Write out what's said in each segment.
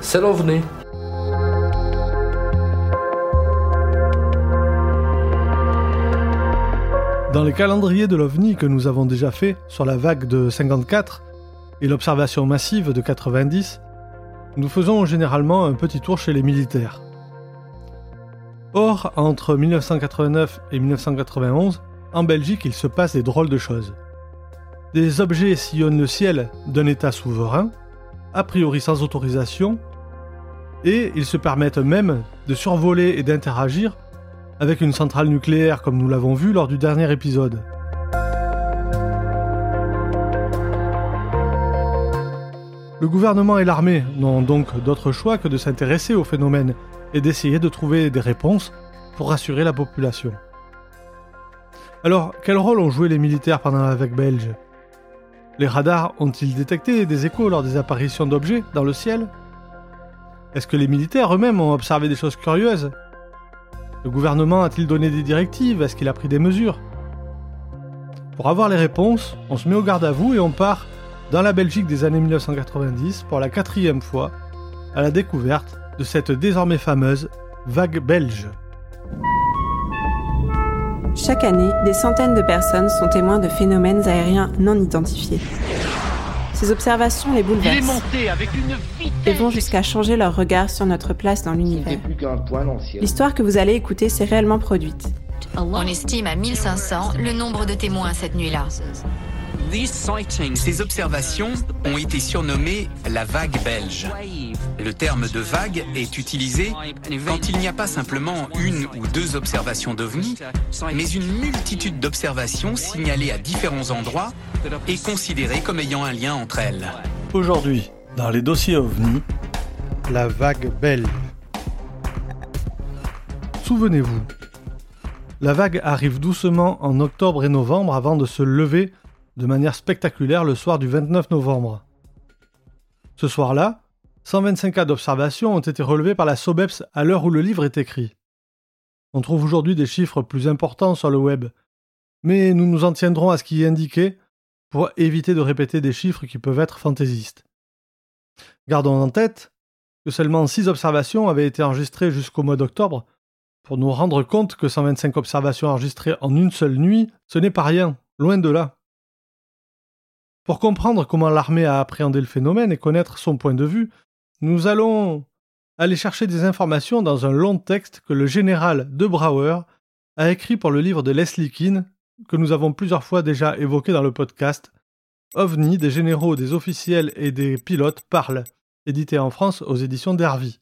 C'est l'OVNI. Dans les calendriers de l'OVNI que nous avons déjà fait sur la vague de 54 et l'observation massive de 90, nous faisons généralement un petit tour chez les militaires. Or, entre 1989 et 1991, en Belgique, il se passe des drôles de choses. Des objets sillonnent le ciel d'un État souverain, a priori sans autorisation, et ils se permettent même de survoler et d'interagir avec une centrale nucléaire comme nous l'avons vu lors du dernier épisode. Le gouvernement et l'armée n'ont donc d'autre choix que de s'intéresser au phénomène et d'essayer de trouver des réponses pour rassurer la population. Alors, quel rôle ont joué les militaires pendant la vague belge? Les radars ont-ils détecté des échos lors des apparitions d'objets dans le ciel? Est-ce que les militaires eux-mêmes ont observé des choses curieuses? Le gouvernement a-t-il donné des directives? Est-ce qu'il a pris des mesures? Pour avoir les réponses, on se met au garde à vous et on part dans la Belgique des années 1990 pour la quatrième fois à la découverte de cette désormais fameuse vague belge. Chaque année, des centaines de personnes sont témoins de phénomènes aériens non identifiés. Ces observations les bouleversent et vont jusqu'à changer leur regard sur notre place dans l'univers. L'histoire que vous allez écouter s'est réellement produite. On estime à 1500 le nombre de témoins cette nuit-là. Ces observations ont été surnommées la vague belge. Le terme de vague est utilisé quand il n'y a pas simplement une ou deux observations d'OVNI, mais une multitude d'observations signalées à différents endroits et considérées comme ayant un lien entre elles. Aujourd'hui, dans les dossiers OVNI, la vague belge. Souvenez-vous, la vague arrive doucement en octobre et novembre avant de se lever de manière spectaculaire le soir du 29 novembre. Ce soir-là, 125 cas d'observation ont été relevés par la SOBEPS à l'heure où le livre est écrit. On trouve aujourd'hui des chiffres plus importants sur le web, mais nous nous en tiendrons à ce qui est indiqué pour éviter de répéter des chiffres qui peuvent être fantaisistes. Gardons en tête que seulement 6 observations avaient été enregistrées jusqu'au mois d'octobre pour nous rendre compte que 125 observations enregistrées en une seule nuit, ce n'est pas rien, loin de là. Pour comprendre comment l'armée a appréhendé le phénomène et connaître son point de vue, nous allons aller chercher des informations dans un long texte que le général De Brouwer a écrit pour le livre de Leslie Keane, que nous avons plusieurs fois déjà évoqué dans le podcast OVNI, des généraux, des officiels et des pilotes parlent, édité en France aux éditions d'Hervy.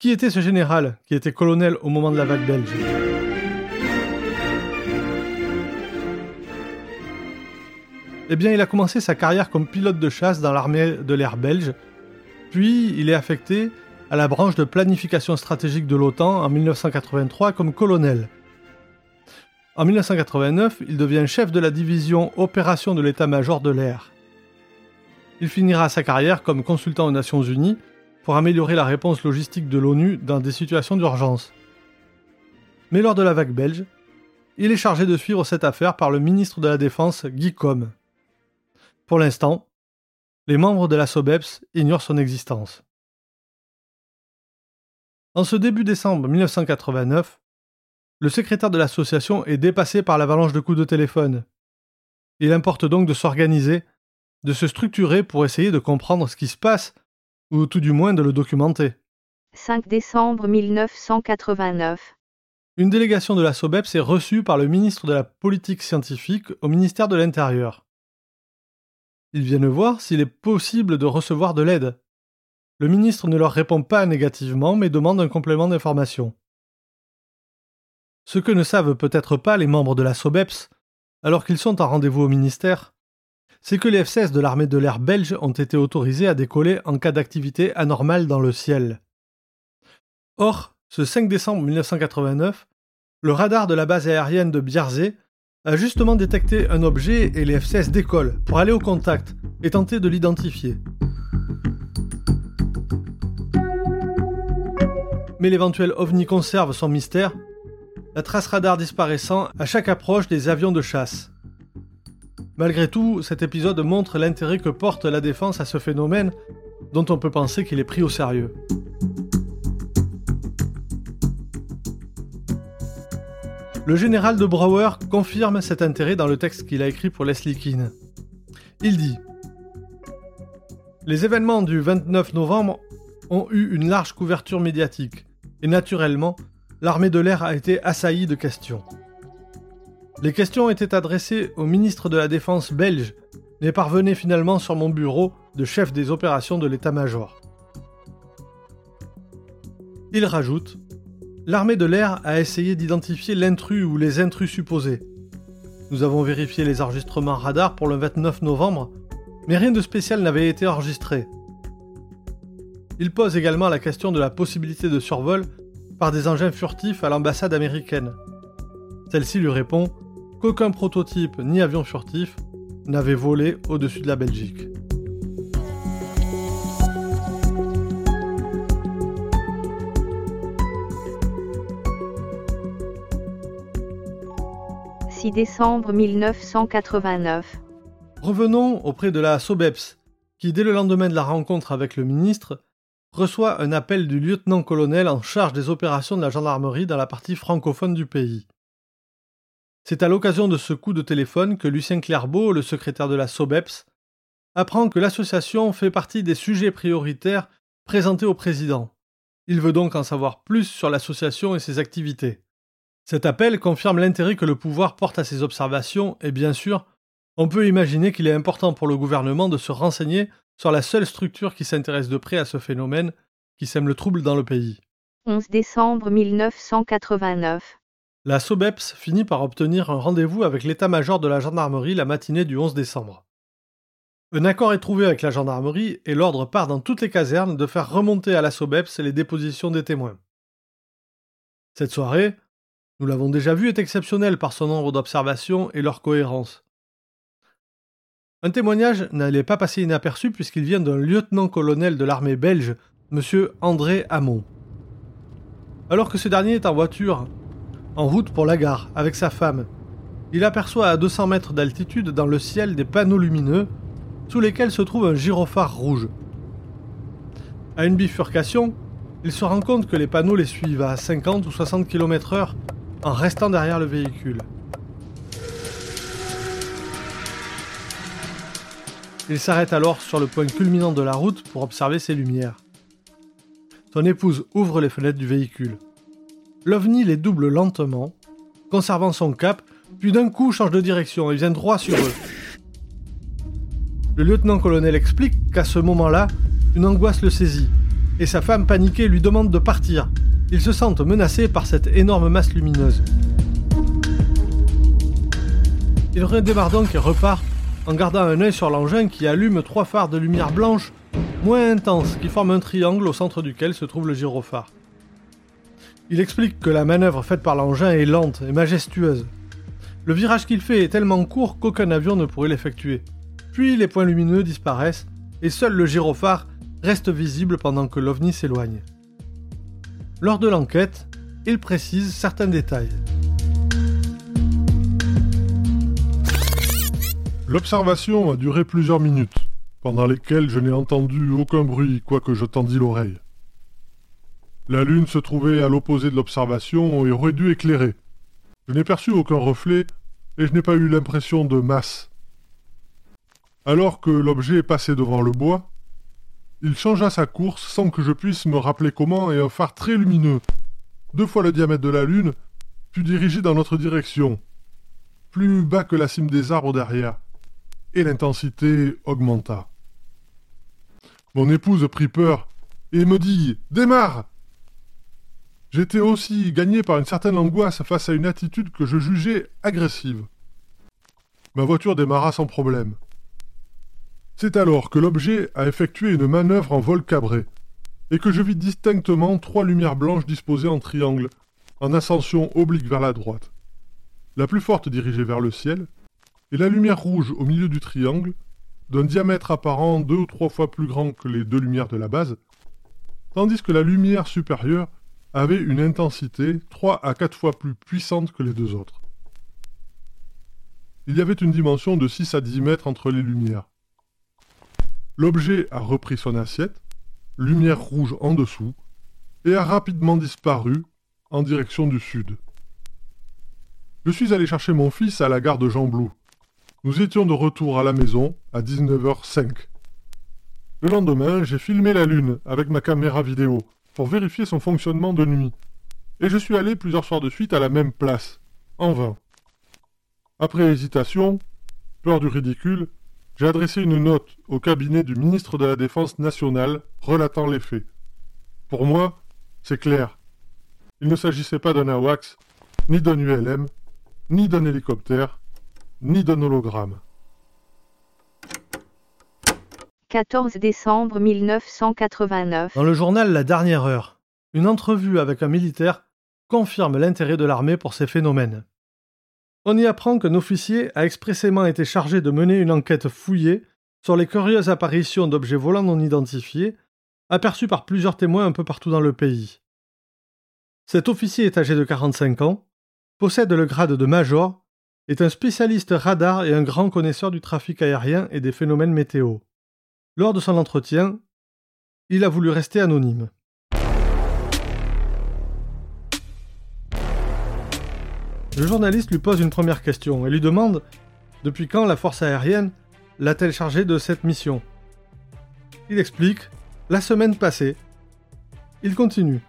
Qui était ce général, qui était colonel au moment de la vague belge? Eh bien, il a commencé sa carrière comme pilote de chasse dans l'armée de l'air belge, puis il est affecté à la branche de planification stratégique de l'OTAN en 1983 comme colonel. En 1989, il devient chef de la division opération de l'état-major de l'air. Il finira sa carrière comme consultant aux Nations Unies pour améliorer la réponse logistique de l'ONU dans des situations d'urgence. Mais lors de la vague belge, il est chargé de suivre cette affaire par le ministre de la Défense Guy Combes. Pour l'instant, les membres de la SOBEPS ignorent son existence. En ce début décembre 1989, le secrétaire de l'association est dépassé par l'avalanche de coups de téléphone. Il importe donc de s'organiser, de se structurer pour essayer de comprendre ce qui se passe, ou tout du moins de le documenter. 5 décembre 1989. Une délégation de la SOBEPS est reçue par le ministre de la Politique scientifique au ministère de l'Intérieur. Ils viennent voir s'il est possible de recevoir de l'aide. Le ministre ne leur répond pas négativement, mais demande un complément d'information. Ce que ne savent peut-être pas les membres de la SOBEPS, alors qu'ils sont en rendez-vous au ministère, c'est que les F-16 de l'armée de l'air belge ont été autorisés à décoller en cas d'activité anormale dans le ciel. Or, ce 5 décembre 1989, le radar de la base aérienne de Bierzé a justement détecté un objet et les F-16 décollent pour aller au contact et tenter de l'identifier. Mais l'éventuel ovni conserve son mystère, la trace radar disparaissant à chaque approche des avions de chasse. Malgré tout, cet épisode montre l'intérêt que porte la défense à ce phénomène dont on peut penser qu'il est pris au sérieux. Le général de Brouwer confirme cet intérêt dans le texte qu'il a écrit pour Leslie Keane. Il dit Les événements du 29 novembre ont eu une large couverture médiatique, et naturellement, l'armée de l'air a été assaillie de questions. Les questions étaient adressées au ministre de la Défense belge, mais parvenaient finalement sur mon bureau de chef des opérations de l'état-major. Il rajoute L'armée de l'air a essayé d'identifier l'intrus ou les intrus supposés. Nous avons vérifié les enregistrements radar pour le 29 novembre, mais rien de spécial n'avait été enregistré. Il pose également la question de la possibilité de survol par des engins furtifs à l'ambassade américaine. Celle-ci lui répond qu'aucun prototype ni avion furtif n'avait volé au-dessus de la Belgique. Décembre 1989. Revenons auprès de la SOBEPS, qui dès le lendemain de la rencontre avec le ministre, reçoit un appel du lieutenant-colonel en charge des opérations de la gendarmerie dans la partie francophone du pays. C'est à l'occasion de ce coup de téléphone que Lucien Clairbeau, le secrétaire de la SOBEPS, apprend que l'association fait partie des sujets prioritaires présentés au président. Il veut donc en savoir plus sur l'association et ses activités. Cet appel confirme l'intérêt que le pouvoir porte à ces observations et bien sûr, on peut imaginer qu'il est important pour le gouvernement de se renseigner sur la seule structure qui s'intéresse de près à ce phénomène qui sème le trouble dans le pays. 11 décembre 1989. La SOBEPS finit par obtenir un rendez-vous avec l'état-major de la gendarmerie la matinée du 11 décembre. Un accord est trouvé avec la gendarmerie et l'ordre part dans toutes les casernes de faire remonter à la SOBEPS les dépositions des témoins. Cette soirée, nous l'avons déjà vu, est exceptionnel par son nombre d'observations et leur cohérence. Un témoignage n'allait pas passer inaperçu puisqu'il vient d'un lieutenant-colonel de l'armée belge, M. André Hamon. Alors que ce dernier est en voiture, en route pour la gare, avec sa femme, il aperçoit à 200 mètres d'altitude dans le ciel des panneaux lumineux sous lesquels se trouve un gyrophare rouge. À une bifurcation, il se rend compte que les panneaux les suivent à 50 ou 60 km/h en restant derrière le véhicule. Il s'arrête alors sur le point culminant de la route pour observer ses lumières. Son épouse ouvre les fenêtres du véhicule. L'ovni les double lentement, conservant son cap, puis d'un coup change de direction et vient droit sur eux. Le lieutenant-colonel explique qu'à ce moment-là, une angoisse le saisit, et sa femme paniquée lui demande de partir, ils se sentent menacés par cette énorme masse lumineuse. Il redémarre donc et repart en gardant un œil sur l'engin qui allume trois phares de lumière blanche moins intenses qui forment un triangle au centre duquel se trouve le gyrophare. Il explique que la manœuvre faite par l'engin est lente et majestueuse. Le virage qu'il fait est tellement court qu'aucun avion ne pourrait l'effectuer. Puis les points lumineux disparaissent et seul le gyrophare reste visible pendant que l'ovni s'éloigne. Lors de l'enquête, il précise certains détails. L'observation a duré plusieurs minutes, pendant lesquelles je n'ai entendu aucun bruit, quoique je tendis l'oreille. La lune se trouvait à l'opposé de l'observation et aurait dû éclairer. Je n'ai perçu aucun reflet et je n'ai pas eu l'impression de masse. Alors que l'objet est passé devant le bois, il changea sa course sans que je puisse me rappeler comment et un phare très lumineux, deux fois le diamètre de la Lune, fut dirigé dans notre direction, plus bas que la cime des arbres derrière, et l'intensité augmenta. Mon épouse prit peur et me dit Démarre J'étais aussi gagné par une certaine angoisse face à une attitude que je jugeais agressive. Ma voiture démarra sans problème. C'est alors que l'objet a effectué une manœuvre en vol cabré, et que je vis distinctement trois lumières blanches disposées en triangle, en ascension oblique vers la droite. La plus forte dirigée vers le ciel, et la lumière rouge au milieu du triangle, d'un diamètre apparent deux ou trois fois plus grand que les deux lumières de la base, tandis que la lumière supérieure avait une intensité trois à quatre fois plus puissante que les deux autres. Il y avait une dimension de 6 à 10 mètres entre les lumières. L'objet a repris son assiette, lumière rouge en dessous, et a rapidement disparu en direction du sud. Je suis allé chercher mon fils à la gare de Jean-Blou. Nous étions de retour à la maison à 19h05. Le lendemain, j'ai filmé la Lune avec ma caméra vidéo pour vérifier son fonctionnement de nuit. Et je suis allé plusieurs soirs de suite à la même place, en vain. Après hésitation, peur du ridicule, j'ai adressé une note au cabinet du ministre de la Défense nationale relatant les faits. Pour moi, c'est clair. Il ne s'agissait pas d'un AWACS, ni d'un ULM, ni d'un hélicoptère, ni d'un hologramme. 14 décembre 1989. Dans le journal La Dernière Heure, une entrevue avec un militaire confirme l'intérêt de l'armée pour ces phénomènes. On y apprend qu'un officier a expressément été chargé de mener une enquête fouillée sur les curieuses apparitions d'objets volants non identifiés, aperçus par plusieurs témoins un peu partout dans le pays. Cet officier est âgé de 45 ans, possède le grade de major, est un spécialiste radar et un grand connaisseur du trafic aérien et des phénomènes météo. Lors de son entretien, il a voulu rester anonyme. Le journaliste lui pose une première question et lui demande depuis quand la force aérienne l'a-t-elle chargé de cette mission? Il explique la semaine passée. Il continue.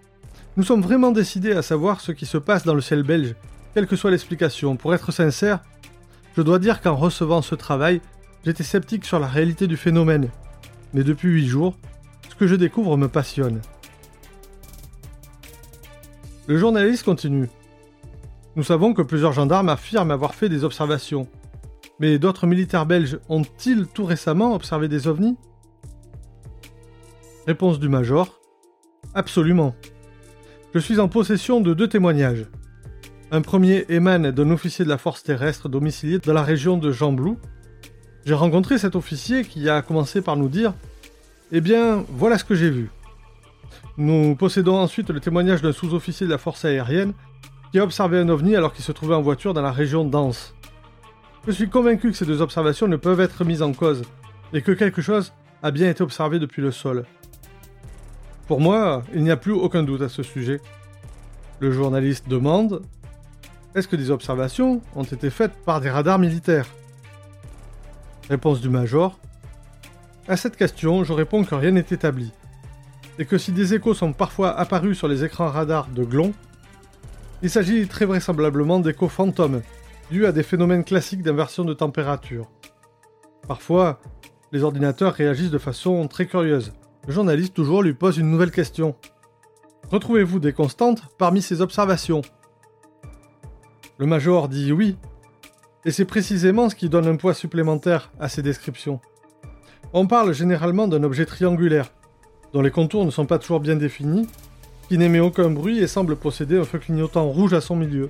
Nous sommes vraiment décidés à savoir ce qui se passe dans le ciel belge quelle que soit l'explication. Pour être sincère, je dois dire qu'en recevant ce travail, j'étais sceptique sur la réalité du phénomène. Mais depuis huit jours, ce que je découvre me passionne. Le journaliste continue. Nous savons que plusieurs gendarmes affirment avoir fait des observations. Mais d'autres militaires belges ont-ils tout récemment observé des ovnis? Réponse du major. Absolument. Je suis en possession de deux témoignages. Un premier émane d'un officier de la force terrestre domicilié dans la région de Jamblou. J'ai rencontré cet officier qui a commencé par nous dire Eh bien, voilà ce que j'ai vu. Nous possédons ensuite le témoignage d'un sous-officier de la force aérienne qui a observé un ovni alors qu'il se trouvait en voiture dans la région d'Anse. Je suis convaincu que ces deux observations ne peuvent être mises en cause et que quelque chose a bien été observé depuis le sol. Pour moi, il n'y a plus aucun doute à ce sujet. Le journaliste demande est-ce que des observations ont été faites par des radars militaires? Réponse du Major. À cette question, je réponds que rien n'est établi. Et que si des échos sont parfois apparus sur les écrans radars de Glon, il s'agit très vraisemblablement d'échos fantômes, dus à des phénomènes classiques d'inversion de température. Parfois, les ordinateurs réagissent de façon très curieuse. Le journaliste toujours lui pose une nouvelle question. Retrouvez-vous des constantes parmi ces observations? Le major dit oui, et c'est précisément ce qui donne un poids supplémentaire à ces descriptions. On parle généralement d'un objet triangulaire, dont les contours ne sont pas toujours bien définis, qui n'émet aucun bruit et semble posséder un feu clignotant rouge à son milieu.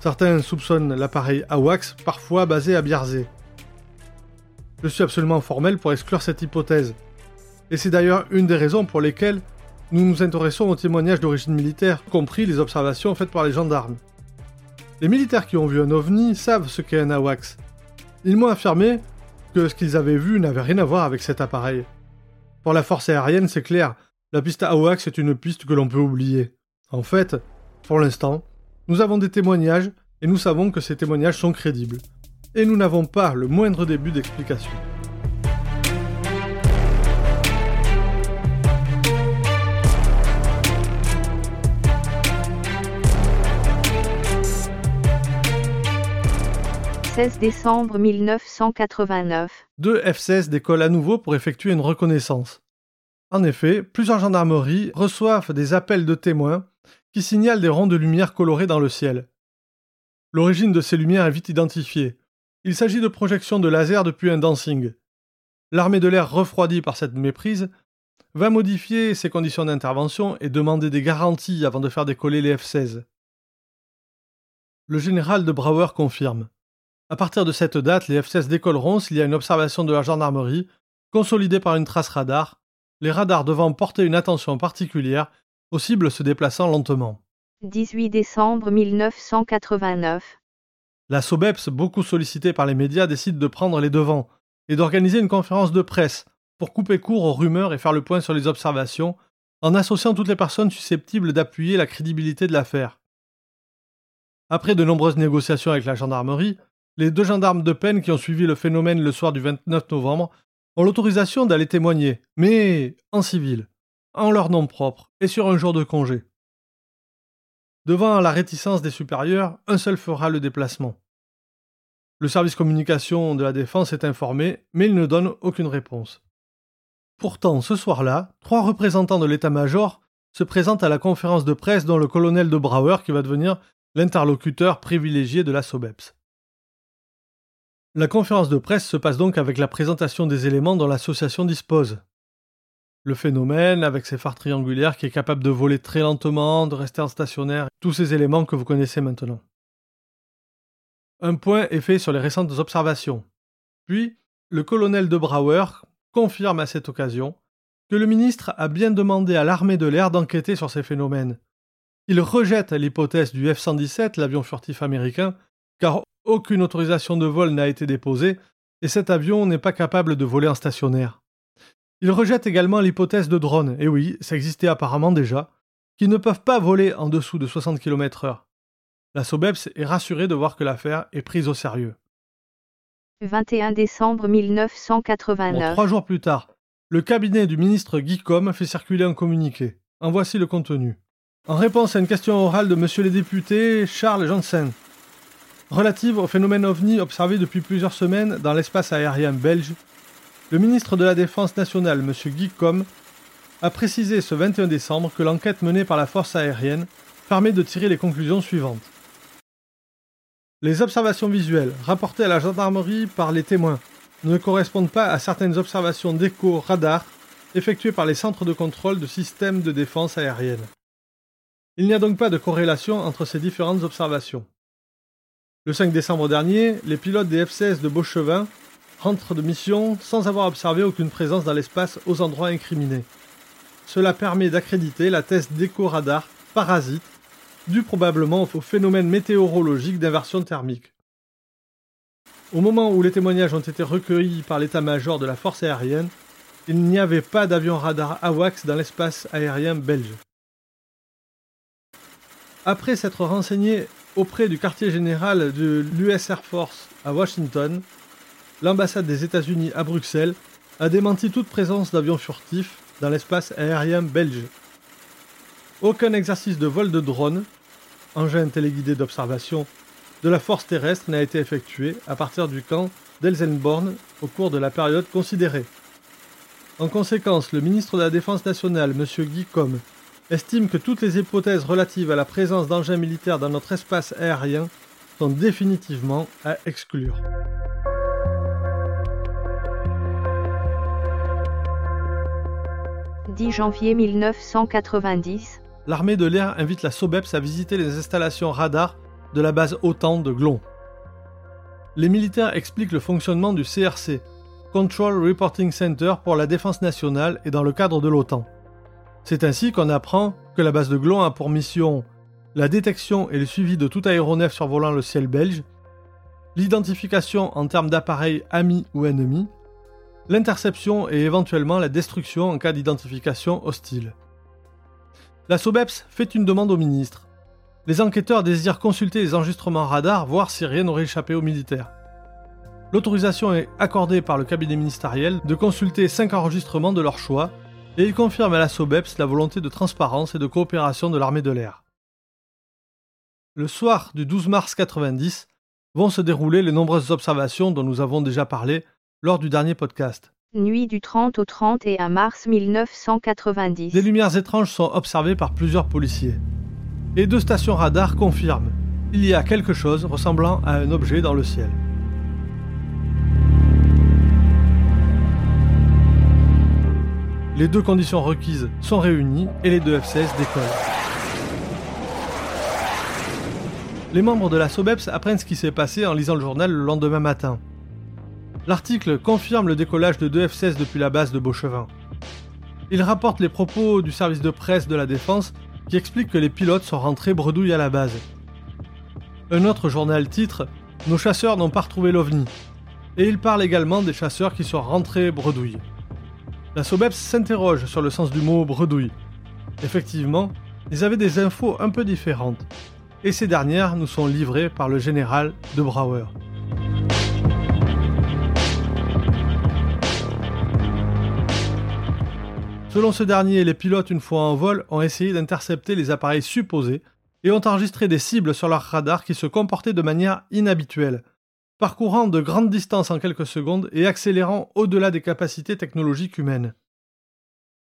Certains soupçonnent l'appareil AWACS, parfois basé à Biarzé. Je suis absolument formel pour exclure cette hypothèse, et c'est d'ailleurs une des raisons pour lesquelles nous nous intéressons aux témoignages d'origine militaire, compris les observations faites par les gendarmes. Les militaires qui ont vu un ovni savent ce qu'est un AWACS. Ils m'ont affirmé que ce qu'ils avaient vu n'avait rien à voir avec cet appareil. Pour la force aérienne, c'est clair, la piste AWACS est une piste que l'on peut oublier. En fait, pour l'instant, nous avons des témoignages et nous savons que ces témoignages sont crédibles. Et nous n'avons pas le moindre début d'explication. 16 décembre 1989. Deux F-16 décollent à nouveau pour effectuer une reconnaissance. En effet, plusieurs gendarmeries reçoivent des appels de témoins qui signalent des ronds de lumière colorés dans le ciel. L'origine de ces lumières est vite identifiée. Il s'agit de projections de laser depuis un dancing. L'armée de l'air, refroidie par cette méprise, va modifier ses conditions d'intervention et demander des garanties avant de faire décoller les F-16. Le général de Brouwer confirme. À partir de cette date, les F-16 décolleront s'il y a une observation de la gendarmerie, consolidée par une trace radar, les radars devant porter une attention particulière aux cibles se déplaçant lentement. 18 décembre 1989. La SOBEPS, beaucoup sollicitée par les médias, décide de prendre les devants et d'organiser une conférence de presse pour couper court aux rumeurs et faire le point sur les observations, en associant toutes les personnes susceptibles d'appuyer la crédibilité de l'affaire. Après de nombreuses négociations avec la gendarmerie, les deux gendarmes de peine qui ont suivi le phénomène le soir du 29 novembre ont l'autorisation d'aller témoigner, mais en civil, en leur nom propre et sur un jour de congé. Devant la réticence des supérieurs, un seul fera le déplacement. Le service communication de la défense est informé, mais il ne donne aucune réponse. Pourtant, ce soir-là, trois représentants de l'état-major se présentent à la conférence de presse dont le colonel de Brauer qui va devenir l'interlocuteur privilégié de la SOBEPS. La conférence de presse se passe donc avec la présentation des éléments dont l'association dispose. Le phénomène, avec ses phares triangulaires qui est capable de voler très lentement, de rester en stationnaire, tous ces éléments que vous connaissez maintenant. Un point est fait sur les récentes observations. Puis, le colonel de Brauer confirme à cette occasion que le ministre a bien demandé à l'armée de l'air d'enquêter sur ces phénomènes. Il rejette l'hypothèse du F-117, l'avion furtif américain, car aucune autorisation de vol n'a été déposée et cet avion n'est pas capable de voler en stationnaire. Il rejette également l'hypothèse de drones, et oui, ça existait apparemment déjà, qui ne peuvent pas voler en dessous de 60 km/h. La SOBEPS est rassurée de voir que l'affaire est prise au sérieux. 21 décembre 1989. trois jours plus tard, le cabinet du ministre Guy Com fait circuler un communiqué. En voici le contenu. En réponse à une question orale de monsieur le député Charles Janssen, relative au phénomène ovni observé depuis plusieurs semaines dans l'espace aérien belge, le ministre de la Défense nationale, M. Guy Com, a précisé ce 21 décembre que l'enquête menée par la force aérienne permet de tirer les conclusions suivantes. Les observations visuelles rapportées à la gendarmerie par les témoins ne correspondent pas à certaines observations d'écho radar effectuées par les centres de contrôle de systèmes de défense aérienne. Il n'y a donc pas de corrélation entre ces différentes observations. Le 5 décembre dernier, les pilotes des F-16 de Beauchevin rentrent de mission sans avoir observé aucune présence dans l'espace aux endroits incriminés. Cela permet d'accréditer la thèse d'écho-radar parasite, due probablement au phénomène météorologique d'inversion thermique. Au moment où les témoignages ont été recueillis par l'état-major de la force aérienne, il n'y avait pas d'avion radar AWACS dans l'espace aérien belge. Après s'être renseigné auprès du quartier général de l'US Air Force à Washington, l'ambassade des États-Unis à Bruxelles a démenti toute présence d'avions furtifs dans l'espace aérien belge. Aucun exercice de vol de drone, engin téléguidé d'observation, de la force terrestre n'a été effectué à partir du camp d'Elsenborn au cours de la période considérée. En conséquence, le ministre de la Défense nationale, M. Guy Com, estime que toutes les hypothèses relatives à la présence d'engins militaires dans notre espace aérien sont définitivement à exclure. 10 janvier 1990. L'armée de l'air invite la SOBEPS à visiter les installations radar de la base OTAN de Glon. Les militaires expliquent le fonctionnement du CRC, Control Reporting Center pour la défense nationale et dans le cadre de l'OTAN. C'est ainsi qu'on apprend que la base de Glon a pour mission la détection et le suivi de tout aéronef survolant le ciel belge, l'identification en termes d'appareils amis ou ennemis, l'interception et éventuellement la destruction en cas d'identification hostile. La SOBEPS fait une demande au ministre. Les enquêteurs désirent consulter les enregistrements radar, voir si rien n'aurait échappé aux militaires. L'autorisation est accordée par le cabinet ministériel de consulter 5 enregistrements de leur choix et il confirme à la SOBEPS la volonté de transparence et de coopération de l'armée de l'air. Le soir du 12 mars 90 vont se dérouler les nombreuses observations dont nous avons déjà parlé lors du dernier podcast. Nuit du 30 au 31 mars 1990. Des lumières étranges sont observées par plusieurs policiers. Et deux stations radar confirment il y a quelque chose ressemblant à un objet dans le ciel. Les deux conditions requises sont réunies et les deux F-16 décollent. Les membres de la SOBEPS apprennent ce qui s'est passé en lisant le journal le lendemain matin. L'article confirme le décollage de deux F-16 depuis la base de Beauchevin. Il rapporte les propos du service de presse de la Défense qui explique que les pilotes sont rentrés bredouilles à la base. Un autre journal titre Nos chasseurs n'ont pas retrouvé l'OVNI. et il parle également des chasseurs qui sont rentrés bredouille. La Sobeps s'interroge sur le sens du mot bredouille. Effectivement, ils avaient des infos un peu différentes, et ces dernières nous sont livrées par le général de Brouwer. Selon ce dernier, les pilotes, une fois en vol, ont essayé d'intercepter les appareils supposés et ont enregistré des cibles sur leur radar qui se comportaient de manière inhabituelle, parcourant de grandes distances en quelques secondes et accélérant au-delà des capacités technologiques humaines.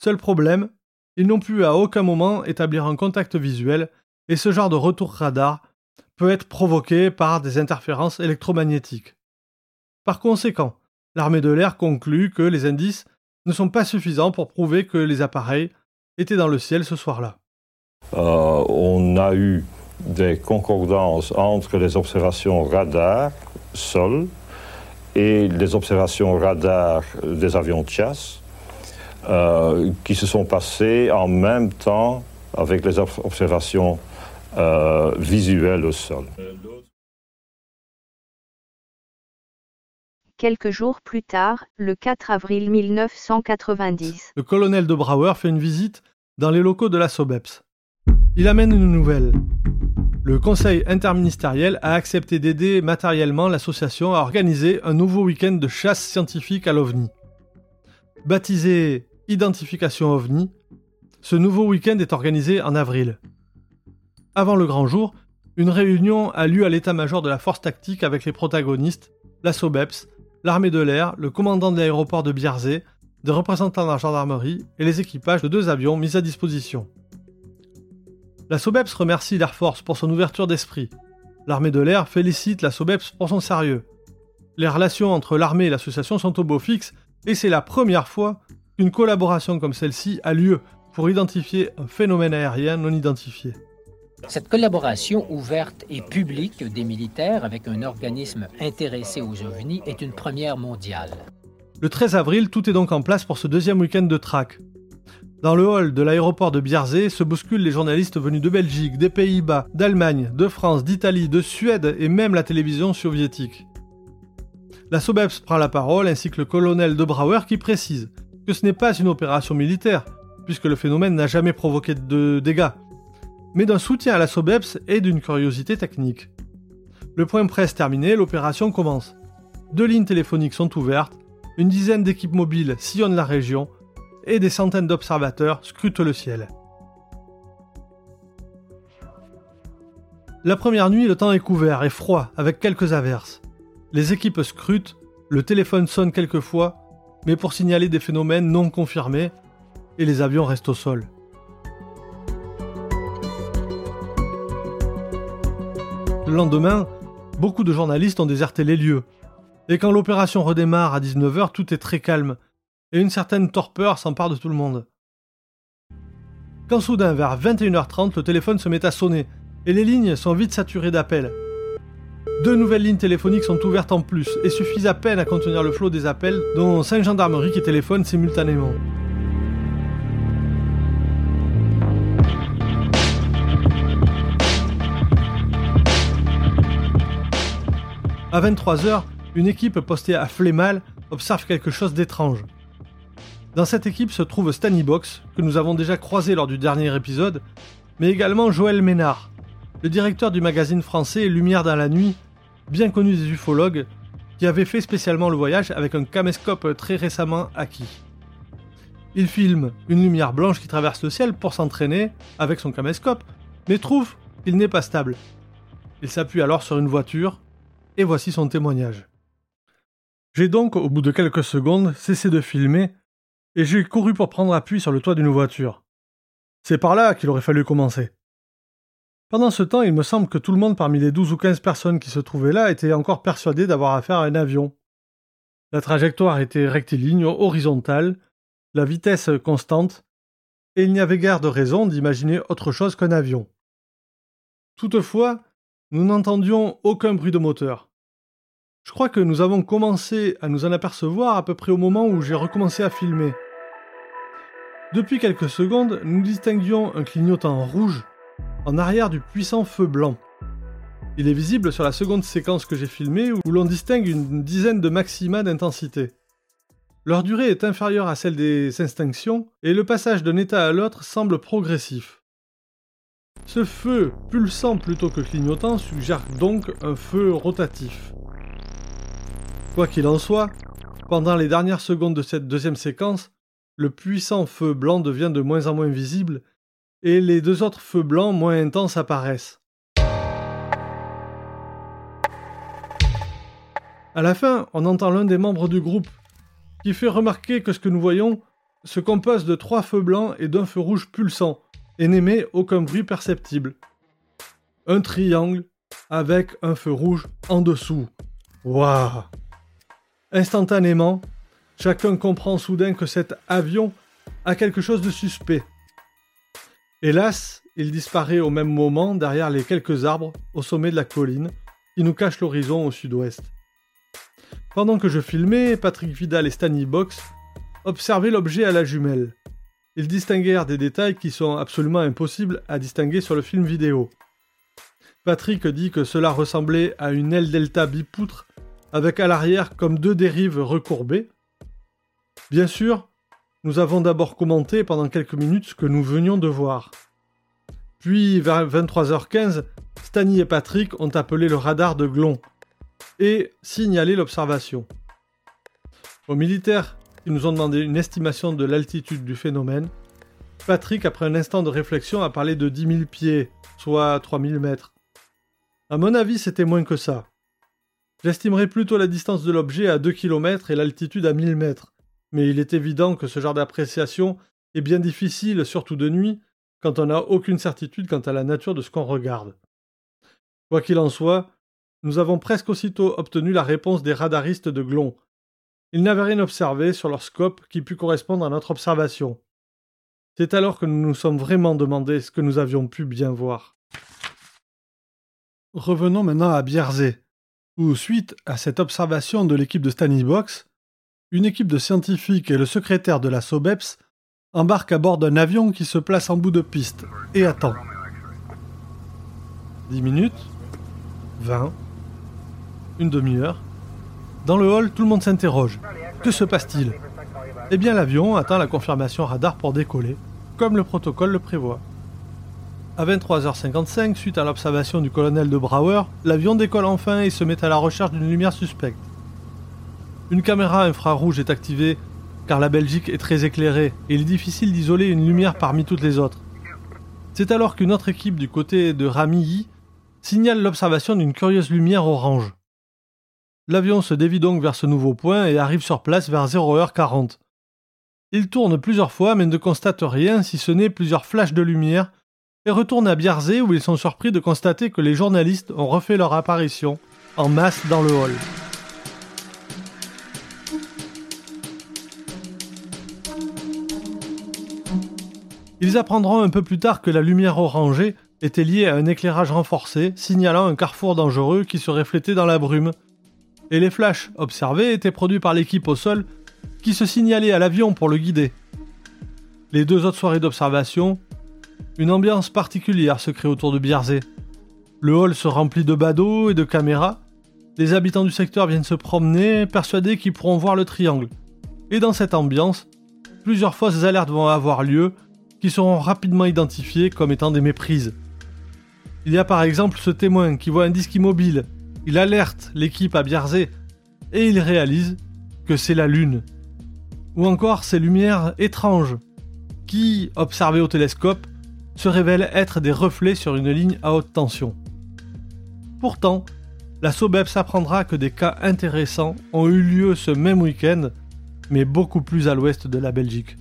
Seul problème, ils n'ont pu à aucun moment établir un contact visuel, et ce genre de retour radar peut être provoqué par des interférences électromagnétiques. Par conséquent, l'armée de l'air conclut que les indices ne sont pas suffisants pour prouver que les appareils étaient dans le ciel ce soir-là. Euh, on a eu des concordances entre les observations radar sol et les observations radar des avions de chasse euh, qui se sont passées en même temps avec les observations euh, visuelles au sol. Quelques jours plus tard, le 4 avril 1990, le colonel de Brouwer fait une visite dans les locaux de la SOBEPS. Il amène une nouvelle. Le conseil interministériel a accepté d'aider matériellement l'association à organiser un nouveau week-end de chasse scientifique à l'OVNI. Baptisé Identification OVNI, ce nouveau week-end est organisé en avril. Avant le grand jour, une réunion a lieu à l'état-major de la force tactique avec les protagonistes, la SOBEPS, l'armée de l'air, le commandant de l'aéroport de Bierzé, des représentants de la gendarmerie et les équipages de deux avions mis à disposition. La SOBEPS remercie l'Air Force pour son ouverture d'esprit. L'armée de l'air félicite la SOBEPS pour son sérieux. Les relations entre l'armée et l'association sont au beau fixe et c'est la première fois qu'une collaboration comme celle-ci a lieu pour identifier un phénomène aérien non identifié. Cette collaboration ouverte et publique des militaires avec un organisme intéressé aux ovnis est une première mondiale. Le 13 avril, tout est donc en place pour ce deuxième week-end de track. Dans le hall de l'aéroport de Bierzé se bousculent les journalistes venus de Belgique, des Pays-Bas, d'Allemagne, de France, d'Italie, de Suède et même la télévision soviétique. La Sobeps prend la parole ainsi que le colonel de Brouwer qui précise que ce n'est pas une opération militaire, puisque le phénomène n'a jamais provoqué de dégâts, mais d'un soutien à la Sobeps et d'une curiosité technique. Le point presse terminé, l'opération commence. Deux lignes téléphoniques sont ouvertes, une dizaine d'équipes mobiles sillonnent la région et des centaines d'observateurs scrutent le ciel. La première nuit, le temps est couvert et froid, avec quelques averses. Les équipes scrutent, le téléphone sonne quelquefois, mais pour signaler des phénomènes non confirmés, et les avions restent au sol. Le lendemain, beaucoup de journalistes ont déserté les lieux. Et quand l'opération redémarre à 19h, tout est très calme, et une certaine torpeur s'empare de tout le monde. Quand soudain, vers 21h30, le téléphone se met à sonner, et les lignes sont vite saturées d'appels. Deux nouvelles lignes téléphoniques sont ouvertes en plus, et suffisent à peine à contenir le flot des appels, dont cinq gendarmeries qui téléphonent simultanément. À 23h, une équipe postée à Flémal observe quelque chose d'étrange. Dans cette équipe se trouve Stanny Box, que nous avons déjà croisé lors du dernier épisode, mais également Joël Ménard, le directeur du magazine français Lumière dans la nuit, bien connu des ufologues, qui avait fait spécialement le voyage avec un caméscope très récemment acquis. Il filme une lumière blanche qui traverse le ciel pour s'entraîner avec son caméscope, mais trouve qu'il n'est pas stable. Il s'appuie alors sur une voiture, et voici son témoignage. J'ai donc, au bout de quelques secondes, cessé de filmer et j'ai couru pour prendre appui sur le toit d'une voiture. C'est par là qu'il aurait fallu commencer. Pendant ce temps, il me semble que tout le monde parmi les douze ou quinze personnes qui se trouvaient là était encore persuadé d'avoir affaire à un avion. La trajectoire était rectiligne, horizontale, la vitesse constante, et il n'y avait guère de raison d'imaginer autre chose qu'un avion. Toutefois, nous n'entendions aucun bruit de moteur. Je crois que nous avons commencé à nous en apercevoir à peu près au moment où j'ai recommencé à filmer. Depuis quelques secondes, nous distinguions un clignotant rouge en arrière du puissant feu blanc. Il est visible sur la seconde séquence que j'ai filmée où l'on distingue une dizaine de maxima d'intensité. Leur durée est inférieure à celle des extinctions et le passage d'un état à l'autre semble progressif. Ce feu pulsant plutôt que clignotant suggère donc un feu rotatif. Quoi qu'il en soit, pendant les dernières secondes de cette deuxième séquence, le puissant feu blanc devient de moins en moins visible et les deux autres feux blancs moins intenses apparaissent. À la fin, on entend l'un des membres du groupe qui fait remarquer que ce que nous voyons se compose de trois feux blancs et d'un feu rouge pulsant et n'émet aucun bruit perceptible. Un triangle avec un feu rouge en dessous. Waouh Instantanément, chacun comprend soudain que cet avion a quelque chose de suspect. Hélas, il disparaît au même moment derrière les quelques arbres au sommet de la colline qui nous cache l'horizon au sud-ouest. Pendant que je filmais, Patrick Vidal et Stanley Box observaient l'objet à la jumelle. Ils distinguèrent des détails qui sont absolument impossibles à distinguer sur le film vidéo. Patrick dit que cela ressemblait à une aile delta bipoutre avec à l'arrière comme deux dérives recourbées. Bien sûr, nous avons d'abord commenté pendant quelques minutes ce que nous venions de voir. Puis, vers 23h15, Stani et Patrick ont appelé le radar de Glon et signalé l'observation. Aux militaires qui nous ont demandé une estimation de l'altitude du phénomène, Patrick, après un instant de réflexion, a parlé de 10 000 pieds, soit 3000 mètres. À mon avis, c'était moins que ça. J'estimerais plutôt la distance de l'objet à 2 km et l'altitude à 1000 mètres, mais il est évident que ce genre d'appréciation est bien difficile, surtout de nuit, quand on n'a aucune certitude quant à la nature de ce qu'on regarde. Quoi qu'il en soit, nous avons presque aussitôt obtenu la réponse des radaristes de Glon. Ils n'avaient rien observé sur leur scope qui pût correspondre à notre observation. C'est alors que nous nous sommes vraiment demandé ce que nous avions pu bien voir. Revenons maintenant à Bierzé, où, suite à cette observation de l'équipe de Stanley Box, une équipe de scientifiques et le secrétaire de la SOBEPS embarquent à bord d'un avion qui se place en bout de piste et attend. 10 minutes 20 Une demi-heure Dans le hall, tout le monde s'interroge. Que se passe-t-il? Eh bien, l'avion attend la confirmation radar pour décoller, comme le protocole le prévoit. À 23h55, suite à l'observation du colonel de Brouwer, l'avion décolle enfin et se met à la recherche d'une lumière suspecte. Une caméra infrarouge est activée car la Belgique est très éclairée et il est difficile d'isoler une lumière parmi toutes les autres. C'est alors qu'une autre équipe du côté de Ramilly signale l'observation d'une curieuse lumière orange. L'avion se dévie donc vers ce nouveau point et arrive sur place vers 0h40. Il tourne plusieurs fois mais ne constate rien si ce n'est plusieurs flashs de lumière et retournent à Biarzé où ils sont surpris de constater que les journalistes ont refait leur apparition en masse dans le hall. Ils apprendront un peu plus tard que la lumière orangée était liée à un éclairage renforcé signalant un carrefour dangereux qui se reflétait dans la brume. Et les flashs observés étaient produits par l'équipe au sol qui se signalait à l'avion pour le guider. Les deux autres soirées d'observation une ambiance particulière se crée autour de Bierzé. Le hall se remplit de badauds et de caméras. Les habitants du secteur viennent se promener, persuadés qu'ils pourront voir le triangle. Et dans cette ambiance, plusieurs fausses alertes vont avoir lieu, qui seront rapidement identifiées comme étant des méprises. Il y a par exemple ce témoin qui voit un disque immobile. Il alerte l'équipe à Bierzé et il réalise que c'est la Lune. Ou encore ces lumières étranges qui, observées au télescope, se révèlent être des reflets sur une ligne à haute tension. Pourtant, la SOBEP s'apprendra que des cas intéressants ont eu lieu ce même week-end, mais beaucoup plus à l'ouest de la Belgique.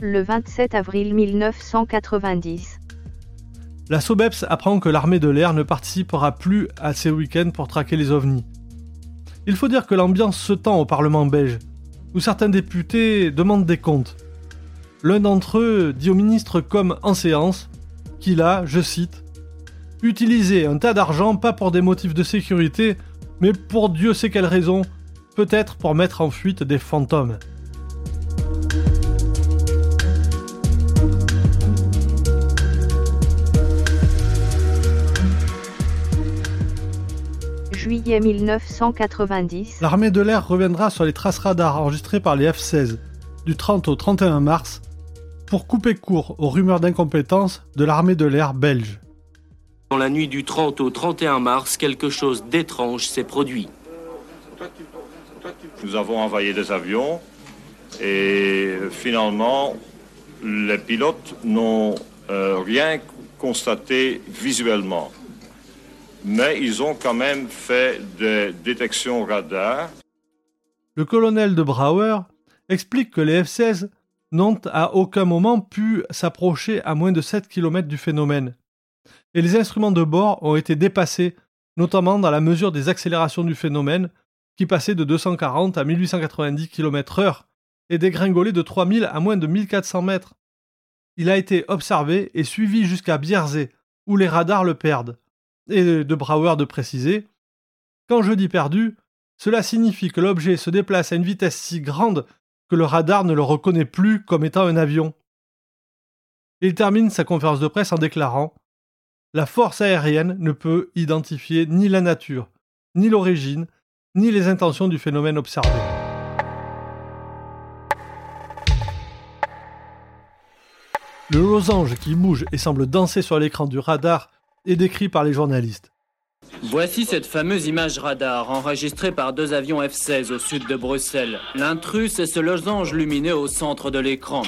Le 27 avril 1990. La SOBEPS apprend que l'armée de l'air ne participera plus à ces week-ends pour traquer les ovnis. Il faut dire que l'ambiance se tend au Parlement belge, où certains députés demandent des comptes. L'un d'entre eux dit au ministre comme en séance qu'il a, je cite, utilisé un tas d'argent pas pour des motifs de sécurité, mais pour Dieu sait quelle raison, peut-être pour mettre en fuite des fantômes. Juillet 1990. L'armée de l'air reviendra sur les traces radars enregistrées par les F-16 du 30 au 31 mars pour couper court aux rumeurs d'incompétence de l'armée de l'air belge. Dans la nuit du 30 au 31 mars, quelque chose d'étrange s'est produit. Nous avons envoyé des avions et finalement, les pilotes n'ont euh, rien constaté visuellement. Mais ils ont quand même fait des détections radar. Le colonel de Brouwer explique que les F-16 n'ont à aucun moment pu s'approcher à moins de 7 km du phénomène. Et les instruments de bord ont été dépassés, notamment dans la mesure des accélérations du phénomène, qui passait de 240 à 1890 km/h et dégringolait de 3000 à moins de 1400 mètres. Il a été observé et suivi jusqu'à Bierzé, où les radars le perdent. Et de Brouwer de préciser Quand je dis perdu, cela signifie que l'objet se déplace à une vitesse si grande que le radar ne le reconnaît plus comme étant un avion. Il termine sa conférence de presse en déclarant La force aérienne ne peut identifier ni la nature, ni l'origine, ni les intentions du phénomène observé. Le losange qui bouge et semble danser sur l'écran du radar est décrit par les journalistes. Voici cette fameuse image radar enregistrée par deux avions F-16 au sud de Bruxelles. L'intrus, c'est ce losange lumineux au centre de l'écran.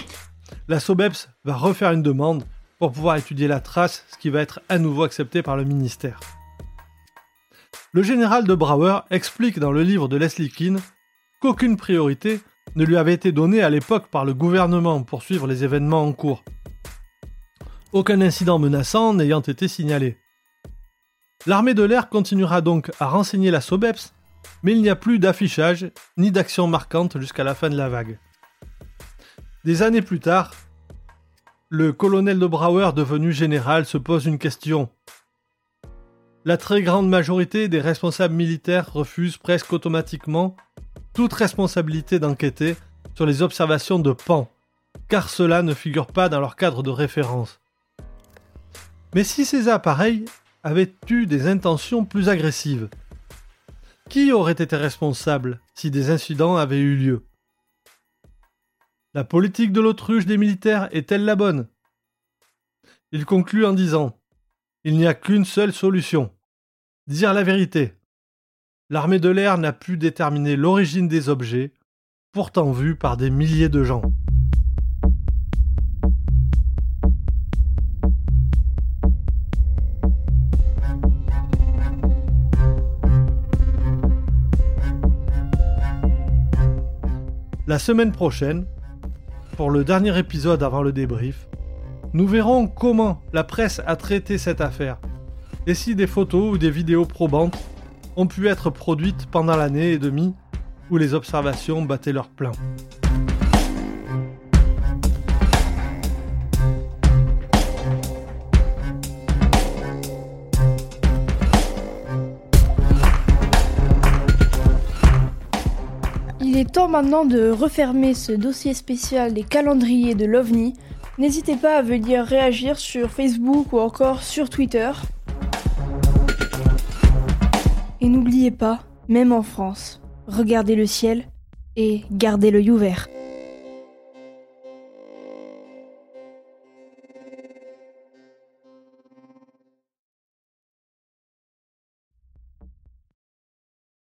La SOBEPS va refaire une demande pour pouvoir étudier la trace, ce qui va être à nouveau accepté par le ministère. Le général de Brouwer explique dans le livre de Leslie Keane qu'aucune priorité ne lui avait été donnée à l'époque par le gouvernement pour suivre les événements en cours. Aucun incident menaçant n'ayant été signalé. L'armée de l'air continuera donc à renseigner la SOBEPS, mais il n'y a plus d'affichage ni d'action marquante jusqu'à la fin de la vague. Des années plus tard, le colonel de Brouwer devenu général se pose une question. La très grande majorité des responsables militaires refusent presque automatiquement toute responsabilité d'enquêter sur les observations de Pan, car cela ne figure pas dans leur cadre de référence. Mais si ces appareils avaient eu des intentions plus agressives Qui aurait été responsable si des incidents avaient eu lieu? La politique de l'autruche des militaires est-elle la bonne? Il conclut en disant Il n'y a qu'une seule solution. Dire la vérité. L'armée de l'air n'a pu déterminer l'origine des objets, pourtant vus par des milliers de gens. La semaine prochaine, pour le dernier épisode avant le débrief, nous verrons comment la presse a traité cette affaire et si des photos ou des vidéos probantes ont pu être produites pendant l'année et demie où les observations battaient leur plein. Est temps maintenant de refermer ce dossier spécial des calendriers de l'OVNI. N'hésitez pas à venir réagir sur Facebook ou encore sur Twitter. Et n'oubliez pas, même en France, regardez le ciel et gardez l'œil ouvert.